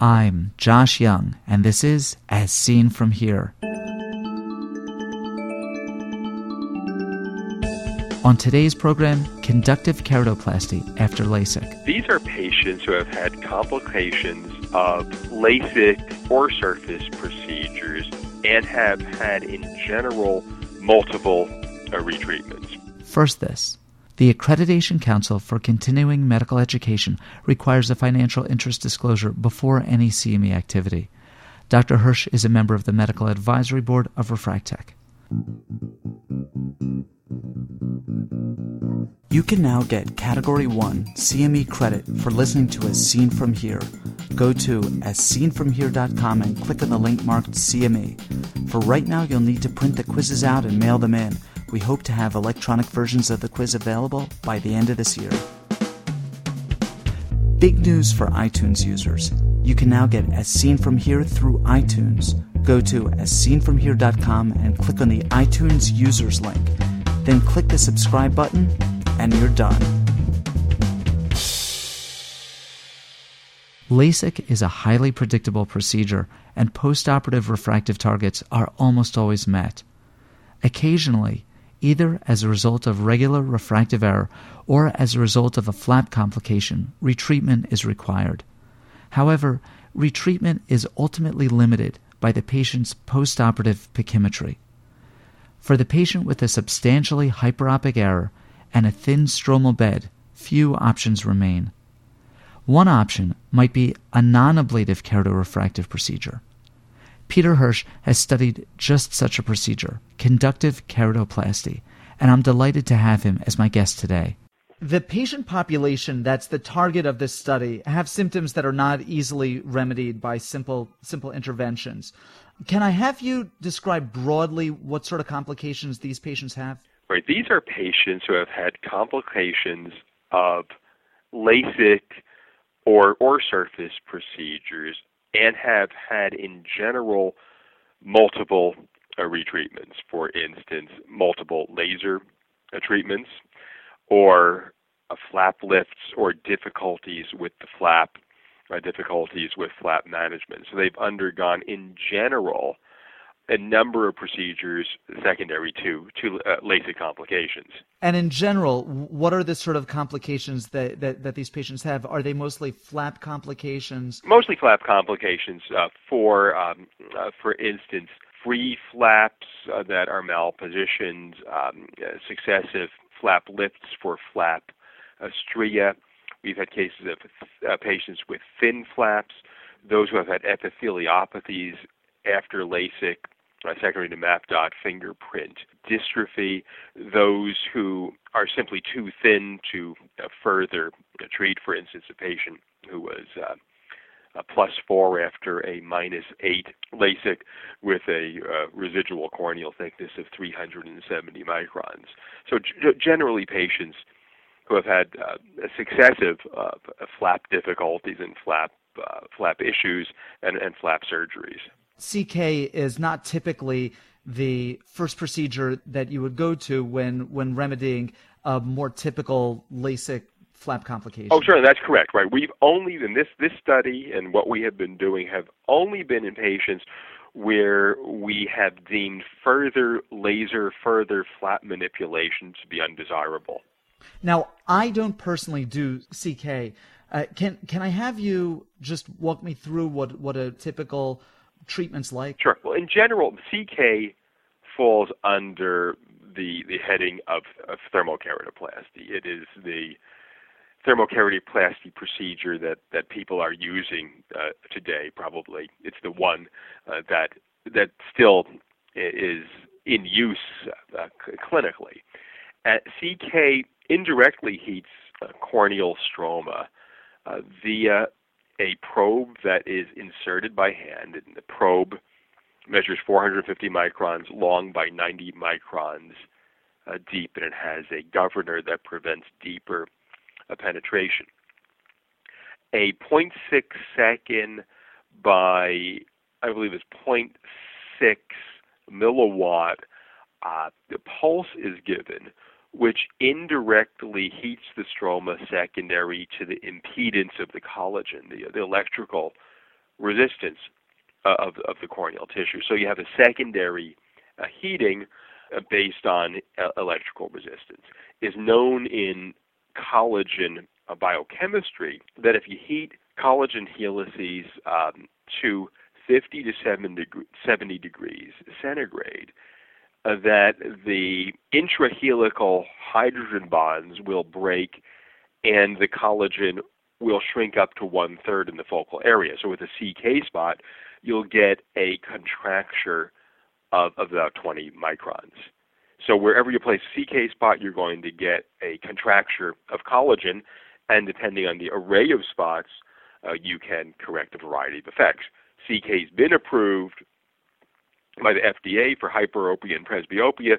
I'm Josh Young, and this is As Seen From Here. On today's program, conductive keratoplasty after LASIK. These are patients who have had complications of LASIK or surface procedures and have had, in general, multiple uh, retreatments. First, this. The Accreditation Council for Continuing Medical Education requires a financial interest disclosure before any CME activity. Dr. Hersh is a member of the Medical Advisory Board of Refractec. You can now get Category 1 CME credit for listening to As Seen From Here. Go to asseenfromhere.com and click on the link marked CME. For right now, you'll need to print the quizzes out and mail them in. We hope to have electronic versions of the quiz available by the end of this year. Big news for iTunes users. You can now get As Seen From Here through iTunes. Go to asseenfromhere.com and click on the iTunes users link. Then click the subscribe button, and you're done. LASIK is a highly predictable procedure, and postoperative refractive targets are almost always met. Occasionally, either as a result of regular refractive error or as a result of a flap complication, retreatment is required. However, retreatment is ultimately limited by the patient's postoperative pachymetry. For the patient with a substantially hyperopic error and a thin stromal bed, few options remain. One option might be a non ablative keratorefractive procedure. Peter Hersh has studied just such a procedure, conductive keratoplasty, and I'm delighted to have him as my guest today. The patient population that's the target of this study have symptoms that are not easily remedied by simple simple interventions. Can I have you describe broadly what sort of complications these patients have? Right. These are patients who have had complications of LASIK or or surface procedures and have had in general multiple uh, retreatments. For instance, multiple laser uh, treatments or uh, flap lifts or difficulties with the flap, uh, difficulties with flap management. So they've undergone in general a number of procedures secondary to to uh, LASIK complications. And in general, what are the sort of complications that, that, that these patients have? Are they mostly flap complications? Mostly flap complications. Uh, for um, uh, for instance, free flaps uh, that are malpositioned, um, uh, successive flap lifts for flap stria. We've had cases of uh, patients with thin flaps, those who have had epitheliopathies after LASIK secondary to MAP-dot fingerprint dystrophy, those who are simply too thin to uh, further treat, for instance, a patient who was uh, a plus four after a minus eight LASIK with a uh, residual corneal thickness of 370 microns. So g- generally, patients who have had uh, successive uh, flap difficulties and flap uh, flap issues and, and flap surgeries. CK is not typically the first procedure that you would go to when when remedying a more typical LASIK flap complication. Oh, sure, that's correct. Right, we've only in this this study and what we have been doing have only been in patients where we have deemed further laser, further flap manipulation to be undesirable. Now, I don't personally do CK. Uh, can can I have you just walk me through what what a typical treatment's like? Sure. Well, in general, CK falls under the the heading of, of thermokeratoplasty. It is the thermokeratoplasty procedure that, that people are using uh, today. Probably it's the one uh, that that still is in use uh, clinically. CK indirectly heats uh, corneal stroma uh, via a probe that is inserted by hand. And the probe measures 450 microns long by 90 microns uh, deep, and it has a governor that prevents deeper uh, penetration. A 0.6 second by, I believe it's 0.6 milliwatt, uh, the pulse is given which indirectly heats the stroma secondary to the impedance of the collagen, the, the electrical resistance uh, of, of the corneal tissue. So you have a secondary uh, heating uh, based on uh, electrical resistance. Is known in collagen uh, biochemistry that if you heat collagen helices um, to 50 to 70 degrees centigrade, that the intrahelical hydrogen bonds will break and the collagen will shrink up to one third in the focal area. So with a CK spot, you'll get a contracture of, of about 20 microns. So wherever you place CK spot, you're going to get a contracture of collagen, and depending on the array of spots, uh, you can correct a variety of effects. CK's been approved by the FDA for hyperopia and presbyopia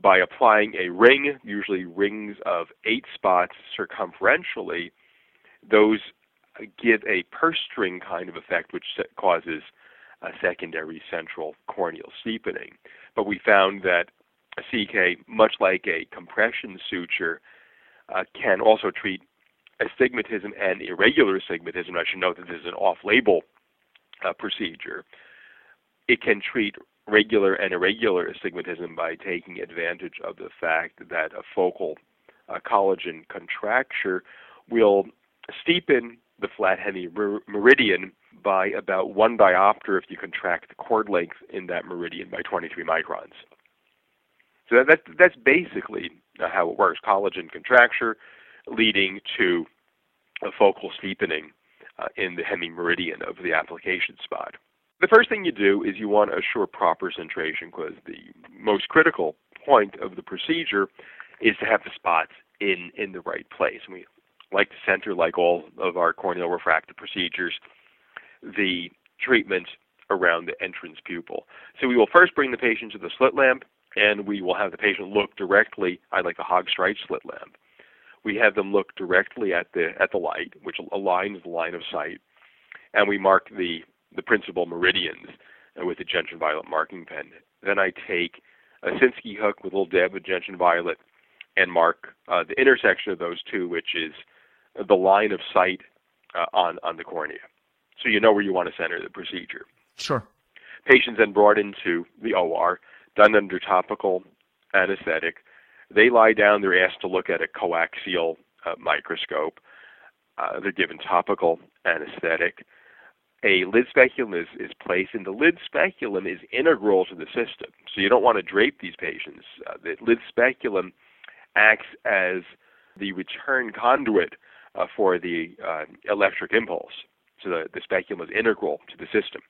by applying a ring, usually rings of eight spots circumferentially. Those give a purse string kind of effect, which causes a secondary central corneal steepening. But we found that CK, much like a compression suture, uh, can also treat astigmatism and irregular astigmatism. I should note that this is an off-label uh, procedure. It can treat regular and irregular astigmatism by taking advantage of the fact that a focal uh, collagen contracture will steepen the flat hemi meridian by about one diopter if you contract the cord length in that meridian by 23 microns. So that, that that's basically how it works: collagen contracture leading to a focal steepening uh, in the hemimeridian of the application spot. The first thing you do is you want to assure proper centration because the most critical point of the procedure is to have the spots in, in the right place. And we like to center, like all of our corneal refractive procedures, the treatment around the entrance pupil. So we will first bring the patient to the slit lamp, and we will have the patient look directly. I like the Haag-Streit slit lamp. We have them look directly at the at the light, which aligns the line of sight, and we mark the the principal meridians uh, with a gentian violet marking pen. Then I take a Sinskey hook with a little dab of gentian violet and mark uh, the intersection of those two, which is the line of sight uh, on on the cornea. So you know where you want to center the procedure. Sure. Patients then brought into the OR, done under topical anesthetic. They lie down. They're asked to look at a coaxial uh, microscope. Uh, they're given topical anesthetic a lid speculum is, is placed, and the lid speculum is integral to the system. So you don't want to drape these patients. Uh, the lid speculum acts as the return conduit uh, for the uh, electric impulse. So the, the speculum is integral to the system.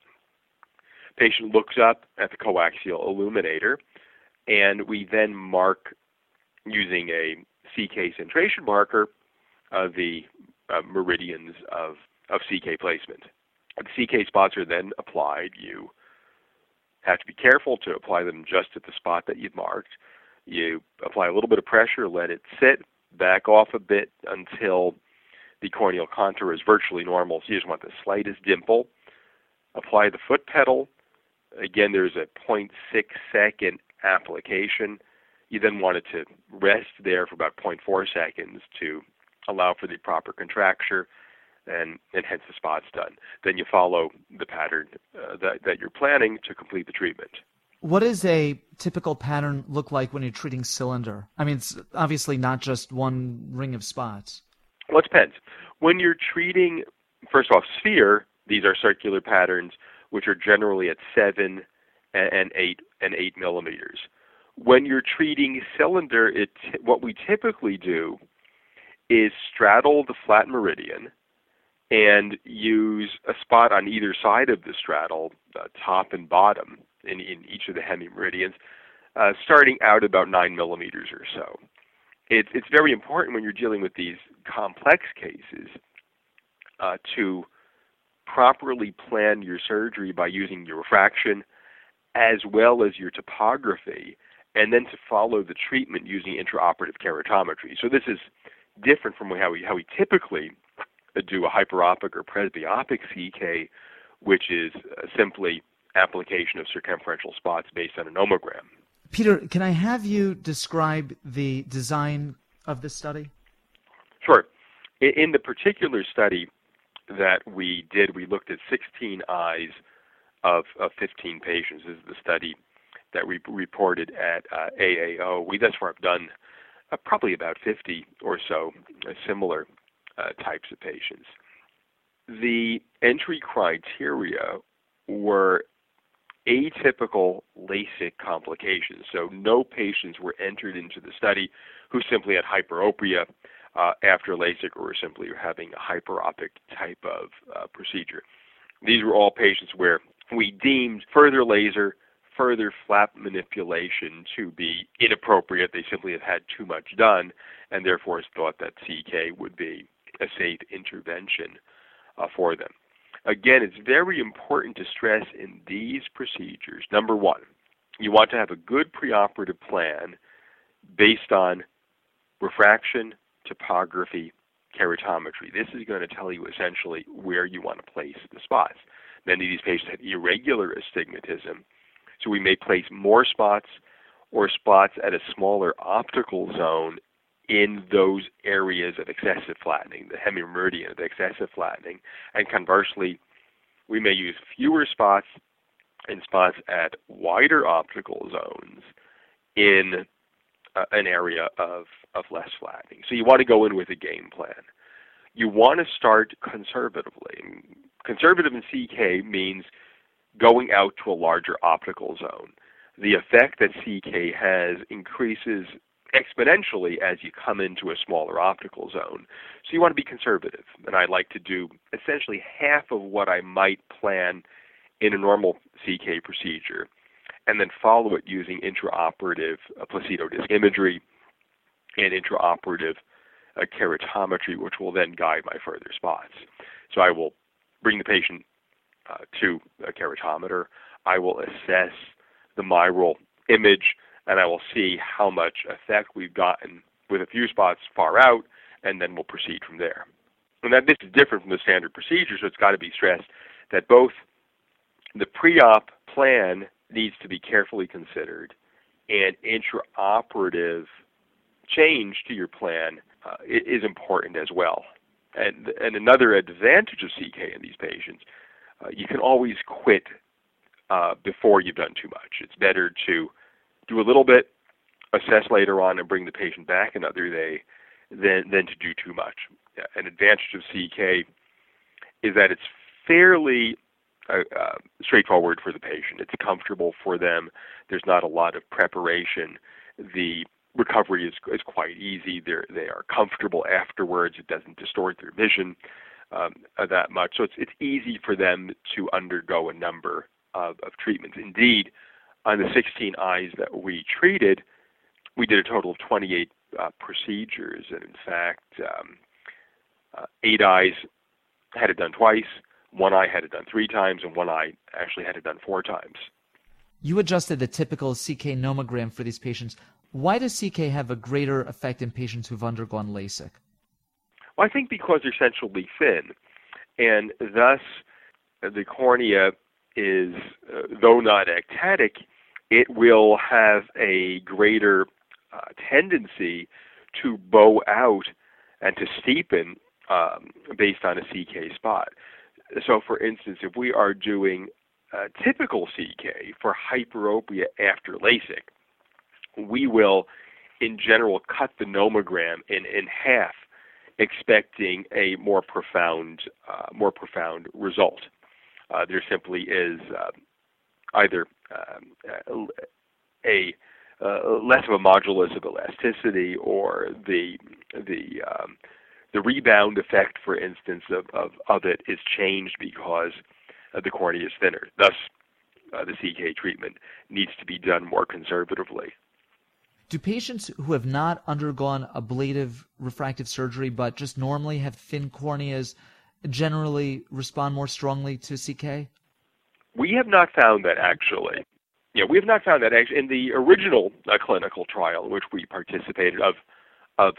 Patient looks up at the coaxial illuminator, and we then mark using a CK centration marker uh, the uh, meridians of, of CK placement. The CK spots are then applied. You have to be careful to apply them just at the spot that you've marked. You apply a little bit of pressure, let it sit, back off a bit until the corneal contour is virtually normal. So you just want the slightest dimple. Apply the foot pedal. Again, there's a 0.6 second application. You then want it to rest there for about 0.4 seconds to allow for the proper contracture and, and hence the spot's done. Then you follow the pattern uh, that, that you're planning to complete the treatment. What does a typical pattern look like when you're treating cylinder? I mean, it's obviously not just one ring of spots. Well, it depends. When you're treating, first off, sphere, these are circular patterns, which are generally at seven and eight and eight millimeters. When you're treating cylinder, it what we typically do is straddle the flat meridian and use a spot on either side of the straddle, uh, top and bottom, in, in each of the hemimeridians, uh, starting out about nine millimeters or so. It, it's very important when you're dealing with these complex cases uh, to properly plan your surgery by using your refraction as well as your topography, and then to follow the treatment using intraoperative keratometry. So this is different from how we how we typically do a hyperopic or presbyopic CK, which is uh, simply application of circumferential spots based on a nomogram. Peter, can I have you describe the design of this study? Sure. In the particular study, that we did, we looked at 16 eyes of, of 15 patients. This is the study that we reported at uh, AAO. We thus far have done uh, probably about 50 or so uh, similar uh, types of patients. The entry criteria were atypical LASIK complications. So no patients were entered into the study who simply had hyperopia uh, after LASIK or were simply having a hyperopic type of uh, procedure. These were all patients where we deemed further laser, further flap manipulation to be inappropriate. They simply have had too much done and therefore thought that CK would be a safe intervention uh, for them. Again, it's very important to stress in these procedures number one, you want to have a good preoperative plan based on refraction, topography, keratometry. This is going to tell you essentially where you want to place the spots. Many of these patients have irregular astigmatism, so we may place more spots or spots at a smaller optical zone in those areas of excessive flattening, the hemimeridian of excessive flattening. And conversely, we may use fewer spots and spots at wider optical zones in uh, an area of, of less flattening. So you want to go in with a game plan. You want to start conservatively. Conservative in CK means going out to a larger optical zone. The effect that CK has increases exponentially as you come into a smaller optical zone. So you want to be conservative. And I like to do essentially half of what I might plan in a normal CK procedure and then follow it using intraoperative uh, placido disc imagery and intraoperative uh, keratometry, which will then guide my further spots. So I will bring the patient uh, to a keratometer. I will assess the myral image and I will see how much effect we've gotten with a few spots far out, and then we'll proceed from there. And that this is different from the standard procedure, so it's got to be stressed that both the pre-op plan needs to be carefully considered, and intraoperative change to your plan uh, is important as well. And and another advantage of CK in these patients, uh, you can always quit uh, before you've done too much. It's better to do a little bit, assess later on, and bring the patient back another day than, than to do too much. An advantage of CK is that it's fairly uh, uh, straightforward for the patient. It's comfortable for them. There's not a lot of preparation. The recovery is is quite easy. They're they are comfortable afterwards. It doesn't distort their vision um, that much. So it's it's easy for them to undergo a number of, of treatments. Indeed, on the 16 eyes that we treated, we did a total of 28 uh, procedures, and in fact, um, uh, eight eyes had it done twice, one eye had it done three times, and one eye actually had it done four times. You adjusted the typical CK nomogram for these patients. Why does CK have a greater effect in patients who've undergone LASIK? Well, I think because they're centrally thin, and thus the cornea is, uh, though not ectatic, it will have a greater uh, tendency to bow out and to steepen um, based on a CK spot. So, for instance, if we are doing a typical CK for hyperopia after LASIK, we will, in general, cut the nomogram in, in half, expecting a more profound, uh, more profound result. Uh, there simply is uh, either um, a uh, less of a modulus of elasticity or the the um, the rebound effect, for instance, of, of, of it is changed because uh, the cornea is thinner. Thus, uh, the CK treatment needs to be done more conservatively. Do patients who have not undergone ablative refractive surgery but just normally have thin corneas generally respond more strongly to CK? We have not found that actually. Yeah, we have not found that actually in the original uh, clinical trial in which we participated of of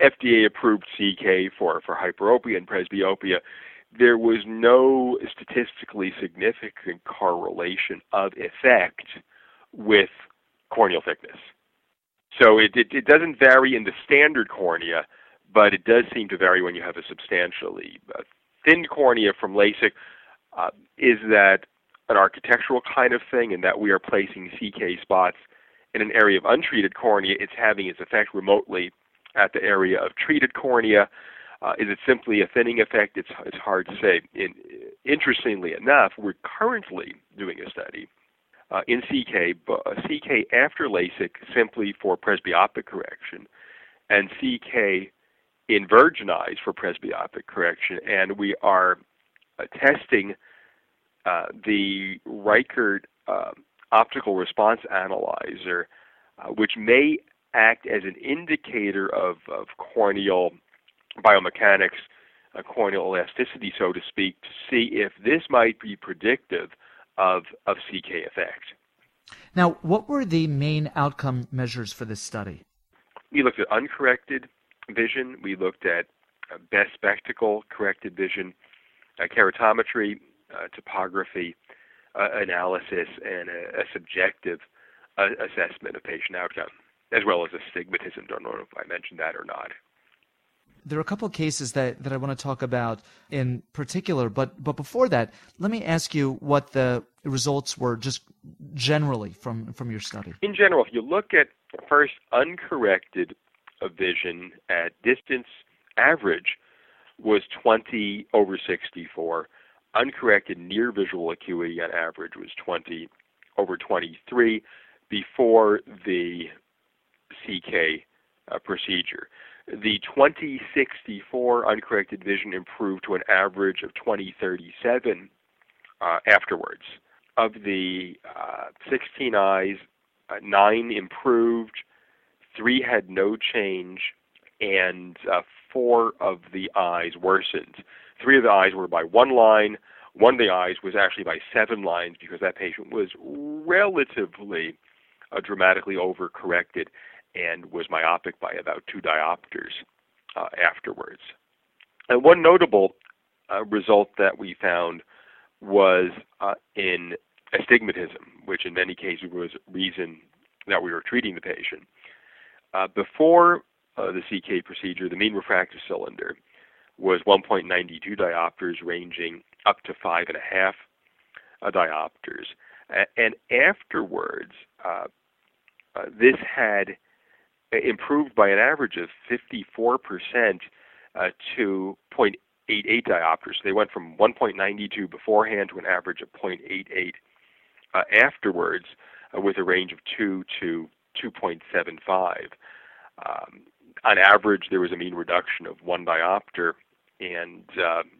FDA approved CK for for hyperopia and presbyopia. There was no statistically significant correlation of effect with corneal thickness. So it, it, it doesn't vary in the standard cornea, but it does seem to vary when you have a substantially uh, thinned cornea from LASIK uh, is that an architectural kind of thing, and that we are placing CK spots in an area of untreated cornea. It's having its effect remotely at the area of treated cornea. Uh, is it simply a thinning effect? It's it's hard to say. In, interestingly enough, we're currently doing a study uh, in CK, uh, CK after LASIK simply for presbyopic correction, and CK in virgin eyes for presbyopic correction, and we are uh, testing uh, the Reichert uh, optical response analyzer, uh, which may act as an indicator of, of corneal biomechanics, uh, corneal elasticity, so to speak, to see if this might be predictive of, of CK effect. Now, what were the main outcome measures for this study? We looked at uncorrected vision, we looked at uh, best spectacle corrected vision, uh, keratometry, uh, topography uh, analysis, and a, a subjective uh, assessment of patient outcome, as well as astigmatism. Don't know if I mentioned that or not. There are a couple of cases that, that I want to talk about in particular, but but before that, let me ask you what the results were just generally from from your study. In general, if you look at first uncorrected vision at distance average was 20 over 64. Uncorrected near visual acuity on average was 20 over 23 before the CK uh, procedure. The 2064 uncorrected vision improved to an average of 2037 uh, afterwards. Of the uh, 16 eyes, uh, nine improved, three had no change, and uh, four of the eyes worsened. Three of the eyes were by one line. One of the eyes was actually by seven lines because that patient was relatively uh, dramatically overcorrected and was myopic by about two diopters uh, afterwards. And one notable uh, result that we found was uh, in astigmatism, which in many cases was reason that we were treating the patient. Uh, before uh, the CK procedure, the mean refractive cylinder was 1.92 diopters, ranging up to five and a half uh, diopters. and afterwards, uh, uh, this had improved by an average of 54% uh, to 0.88 diopters. So They went from 1.92 beforehand to an average of 0.88 uh, afterwards, uh, with a range of 2 to 2.75. Um, on average, there was a mean reduction of one diopter, and um,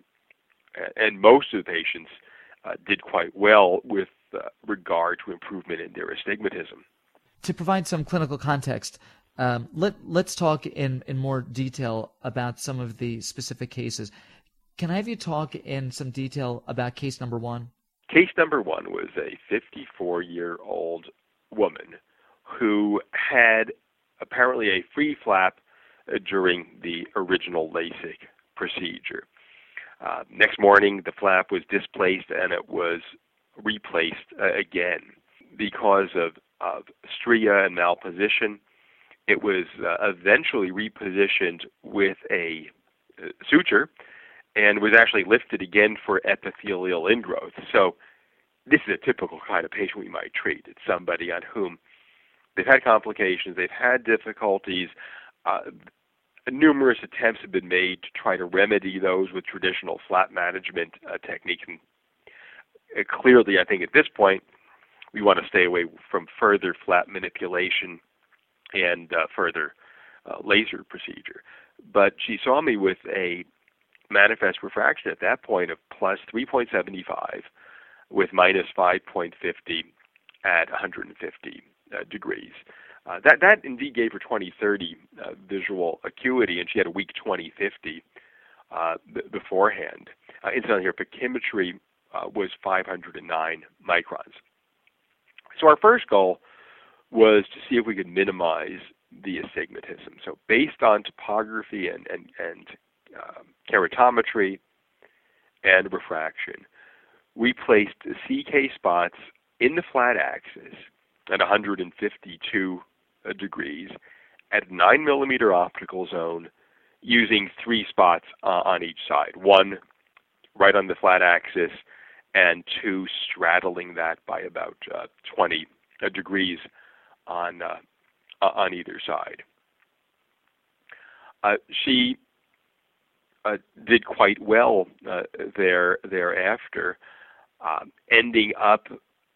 and most of the patients uh, did quite well with uh, regard to improvement in their astigmatism. To provide some clinical context, um, let let's talk in in more detail about some of the specific cases. Can I have you talk in some detail about case number one? Case number one was a 54 year old woman who had apparently a free flap uh, during the original LASIK procedure. Uh, next morning, the flap was displaced and it was replaced uh, again because of, of stria and malposition. It was uh, eventually repositioned with a uh, suture and was actually lifted again for epithelial ingrowth. So, this is a typical kind of patient we might treat. It's somebody on whom they've had complications, they've had difficulties. Uh, numerous attempts have been made to try to remedy those with traditional flap management uh, techniques. And uh, clearly, I think at this point, we want to stay away from further flap manipulation and uh, further uh, laser procedure. But she saw me with a manifest refraction at that point of plus 3.75 with minus 5.50 at 150 uh, degrees. Uh, that that indeed gave her 2030 uh, visual acuity, and she had a weak 2050 uh, b- beforehand. Uh, incidentally, her pachymetry uh, was 509 microns. So our first goal was to see if we could minimize the astigmatism. So based on topography and and and um, keratometry and refraction, we placed CK spots in the flat axis at 152 uh, degrees at 9 millimeter optical zone using three spots uh, on each side. One right on the flat axis, and two straddling that by about uh, 20 uh, degrees on uh, on either side. Uh, she uh, did quite well uh, there thereafter, um, ending up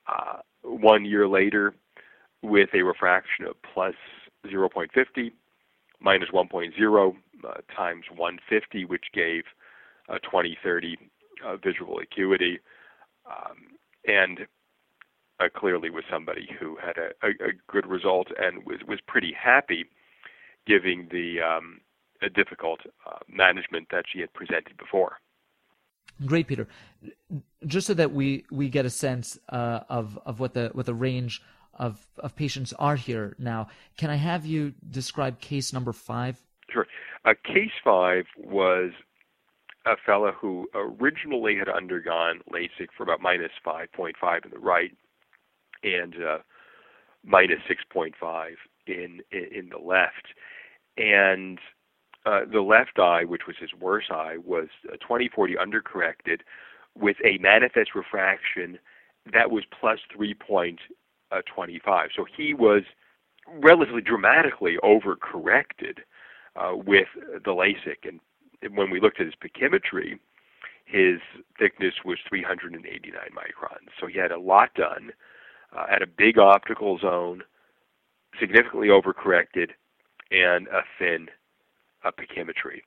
uh, one year later with a refraction of plus 0.50 minus 1.0 uh, times 150, which gave uh, 2030 uh, visual acuity, um, and uh, clearly was somebody who had a, a, a, good result and was was pretty happy, giving the um, a difficult uh, management that she had presented before. Great, Peter. Just so that we, we get a sense uh, of of what the what the range of of patients are here now, can I have you describe case number five? Sure. Uh, case five was a fellow who originally had undergone LASIK for about minus 5.5 in the right and uh, minus 6.5 in, in the left, and uh, the left eye, which was his worst eye, was 20/40 undercorrected with a manifest refraction that was plus 3.25. So he was relatively dramatically overcorrected uh, with the LASIK. And when we looked at his pachymetry, his thickness was 389 microns. So he had a lot done, uh, had a big optical zone, significantly overcorrected, and a thin uh, pachymetry.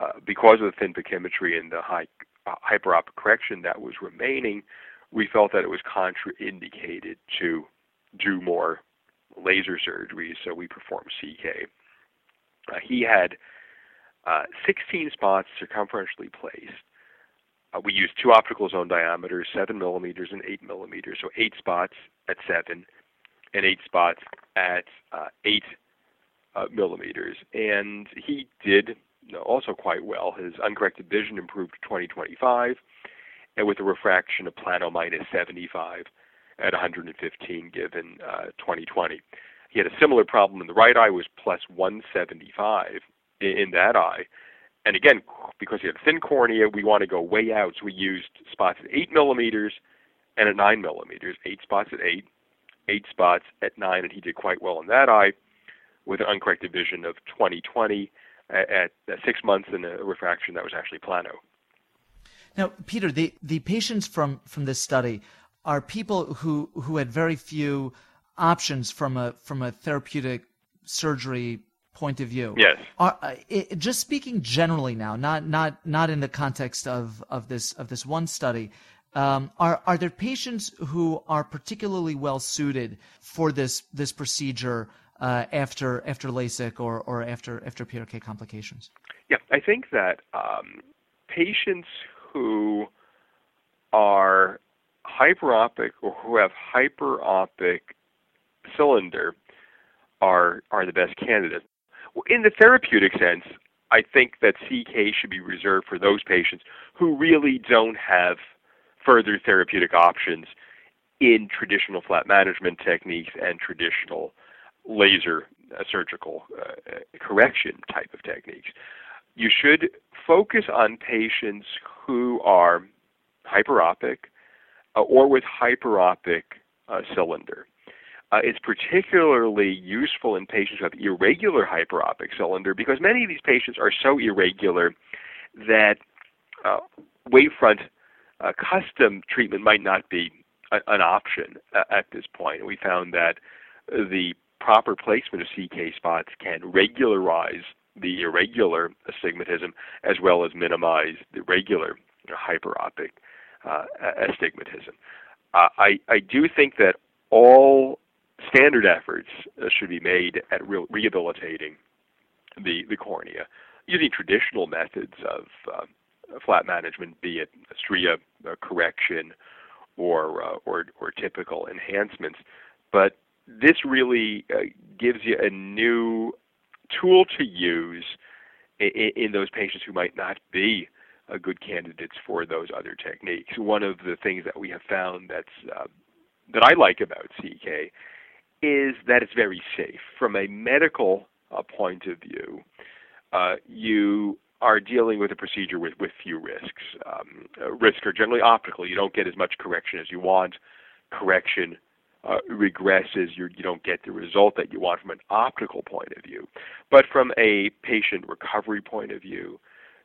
Uh, because of the thin pachymetry and the high uh, hyperopic correction that was remaining, we felt that it was contraindicated to do more laser surgeries, so we performed CK. Uh, he had uh, 16 spots circumferentially placed. Uh, we used two optical zone diameters, 7 millimeters and 8 millimeters, so 8 spots at 7 and 8 spots at uh, 8 uh, millimeters, and he did also quite well. His uncorrected vision improved to 2025, and with a refraction of plano minus 75 at 115 given uh, 2020. He had a similar problem in the right eye, was plus 175 in, that eye. And again, because he had thin cornea, we want to go way out, so we used spots at 8 millimeters and at 9 millimeters. 8 spots at 8, 8 spots at 9, and he did quite well in that eye with an uncorrected vision of 2020 at, at six months and a refraction that was actually plano. Now, Peter, the, the patients from, from this study are people who, who had very few options from a from a therapeutic surgery point of view. Yes. Are, uh, it, just speaking generally now, not not not in the context of, of this of this one study, um, are are there patients who are particularly well suited for this this procedure uh, after after LASIK or, or after after PRK complications? Yeah, I think that um, patients who are hyperopic or who have hyperopic cylinder are are the best candidates. In the therapeutic sense, I think that CK should be reserved for those patients who really don't have further therapeutic options in traditional flap management techniques and traditional laser uh, surgical uh, correction type of techniques. You should focus on patients who are hyperopic uh, or with hyperopic uh, cylinder. Uh, it's particularly useful in patients who have irregular hyperopic cylinder because many of these patients are so irregular that uh, wavefront uh, custom treatment might not be a, an option uh, at this point. We found that the proper placement of CK spots can regularize the irregular astigmatism as well as minimize the regular hyperopic uh, astigmatism. Uh, I, I do think that all standard efforts uh, should be made at re- rehabilitating the, the cornea using traditional methods of uh, flap management, be it stria uh, correction or, uh, or, or typical enhancements. But this really uh, gives you a new tool to use in, in, those patients who might not be uh, good candidates for those other techniques. One of the things that we have found that's uh, that I like about CK is that it's very safe from a medical uh, point of view. Uh, you are dealing with a procedure with, with few risks. Um, uh, risks are generally optical. You don't get as much correction as you want. Correction uh, regresses. You're, you do not get the result that you want from an optical point of view. But from a patient recovery point of view,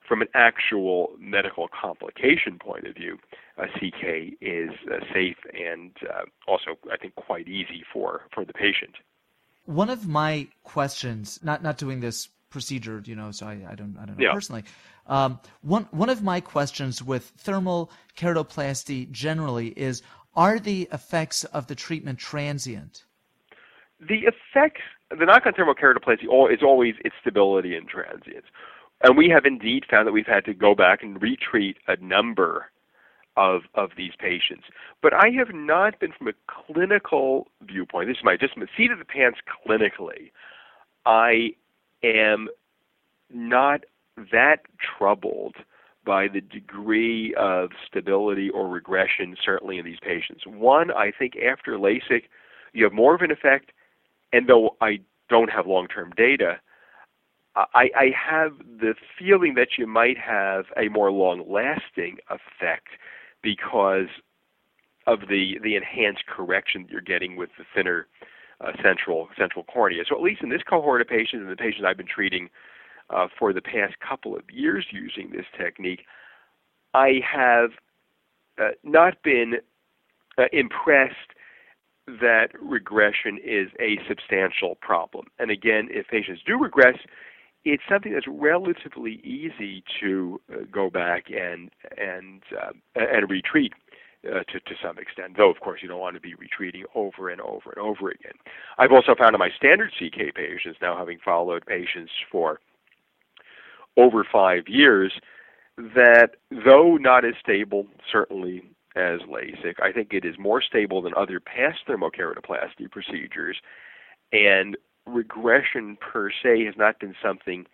from an actual medical complication point of view, a CK is uh, safe and uh, also, I think, quite easy for, for the patient. One of my questions, not not doing this procedure, you know, so I, I don't I don't know yeah. personally. Um, one one of my questions with thermal keratoplasty generally is: Are the effects of the treatment transient? The effects, the knock on thermal keratoplasty is always its stability and transience. And we have indeed found that we've had to go back and retreat a number of of these patients. But I have not been from a clinical viewpoint. This is my just my seat of the pants clinically. I am not that troubled by the degree of stability or regression, certainly in these patients. One, I think after LASIK, you have more of an effect, and though I don't have long term data, I, I have the feeling that you might have a more long lasting effect because of the, the enhanced correction that you're getting with the thinner uh, central central cornea. So at least in this cohort of patients and the patients I've been treating uh, for the past couple of years using this technique, I have uh, not been uh, impressed that regression is a substantial problem. And again, if patients do regress, it's something that's relatively easy to uh, go back and and uh, and retreat uh, to to some extent. Though of course you don't want to be retreating over and over and over again. I've also found in my standard CK patients now, having followed patients for over five years, that though not as stable, certainly as LASIK, I think it is more stable than other past thermokeratoplasty procedures, and regression per se has not been something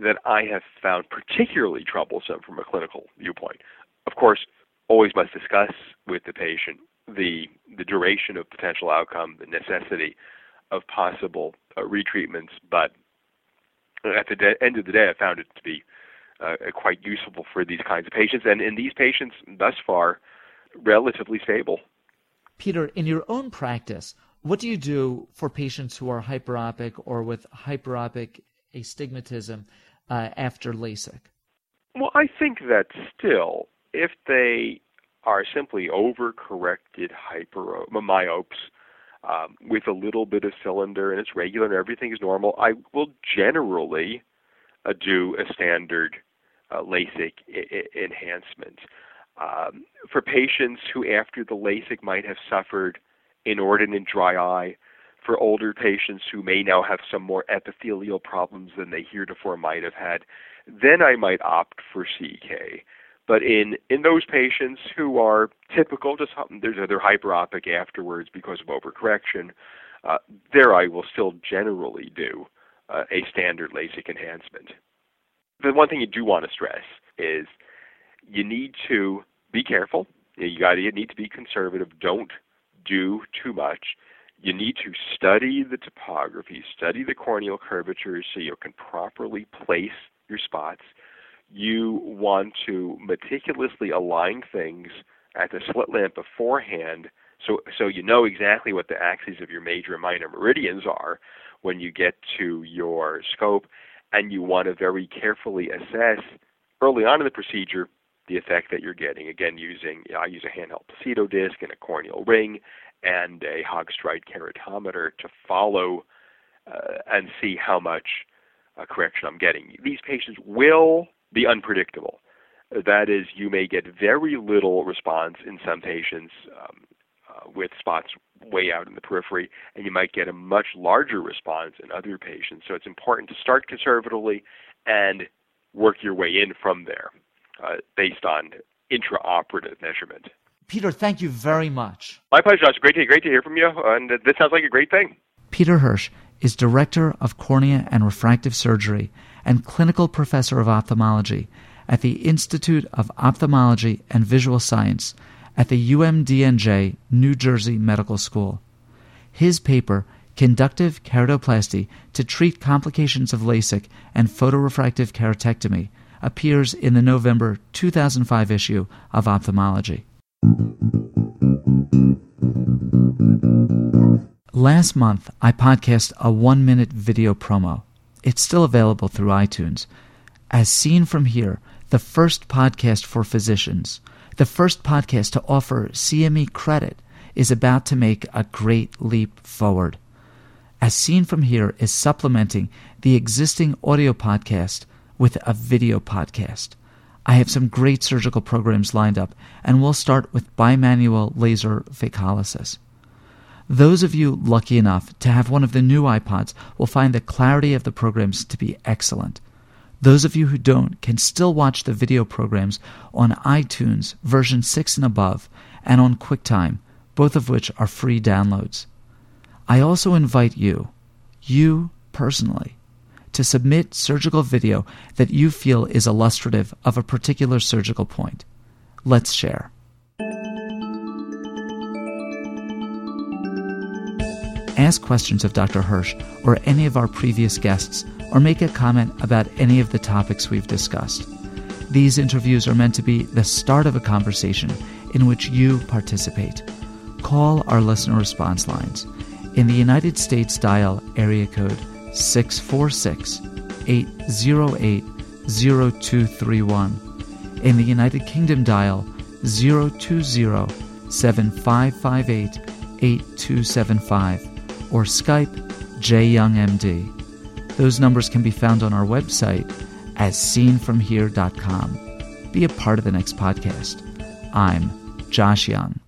that I have found particularly troublesome from a clinical viewpoint. Of course, always must discuss with the patient the the duration of potential outcome, the necessity of possible uh, retreatments, but at the de- end of the day, I found it to be uh, quite useful for these kinds of patients, and in these patients, thus far, relatively stable. Peter, in your own practice, what do you do for patients who are hyperopic or with hyperopic astigmatism uh, after LASIK? Well, I think that still, if they are simply overcorrected hyper myopes um, with a little bit of cylinder and it's regular and everything is normal, I will generally uh, do a standard uh, LASIK I- enhancement. Um, for patients who, after the LASIK, might have suffered inordinate dry eye for older patients who may now have some more epithelial problems than they heretofore might have had, then I might opt for CK. But in, in those patients who are typical, just they're, they're hyperopic afterwards because of overcorrection, uh, there I will still generally do uh, a standard LASIK enhancement. The one thing you do want to stress is you need to be careful. You got to need to be conservative. Don't do too much. You need to study the topography, study the corneal curvatures so you can properly place your spots. You want to meticulously align things at the slit lamp beforehand so so you know exactly what the axes of your major and minor meridians are when you get to your scope and you want to very carefully assess early on in the procedure the effect that you're getting. Again, using I use a handheld Placido disc and a corneal ring and a Haag-Streit keratometer to follow uh, and see how much uh, correction I'm getting. These patients will be unpredictable. That is, you may get very little response in some patients um, uh, with spots way out in the periphery, and you might get a much larger response in other patients. So it's important to start conservatively and work your way in from there uh, based on intraoperative measurement. Peter, thank you very much. My pleasure, Josh. Great to, great to hear from you, and this sounds like a great thing. Peter Hersh is Director of Cornea and Refractive Surgery and Clinical Professor of Ophthalmology at the Institute of Ophthalmology and Visual Science at the UMDNJ New Jersey Medical School. His paper, Conductive Keratoplasty to Treat Complications of LASIK and Photorefractive Keratectomy, appears in the November 2005 issue of Ophthalmology. Last month, I podcast a one minute video promo. It's still available through iTunes. As seen from here, the first podcast for physicians, the first podcast to offer CME credit, is about to make a great leap forward. As seen from here is supplementing the existing audio podcast with a video podcast. I have some great surgical programs lined up, and we'll start with bimanual laser phacolysis. Those of you lucky enough to have one of the new iPods will find the clarity of the programs to be excellent. Those of you who don't can still watch the video programs on iTunes version 6 and above and on QuickTime, both of which are free downloads. I also invite you, you personally, to submit surgical video that you feel is illustrative of a particular surgical point. Let's share. Ask questions of Dr. Hersh or any of our previous guests, or make a comment about any of the topics we've discussed. These interviews are meant to be the start of a conversation in which you participate. Call our listener response lines. In the United States, dial area code 646 808 0231. In the United Kingdom, dial 020 7558 8275 or Skype jyoungmd. Those numbers can be found on our website asseenfromhere.com. Be a part of the next podcast. I'm Josh Young.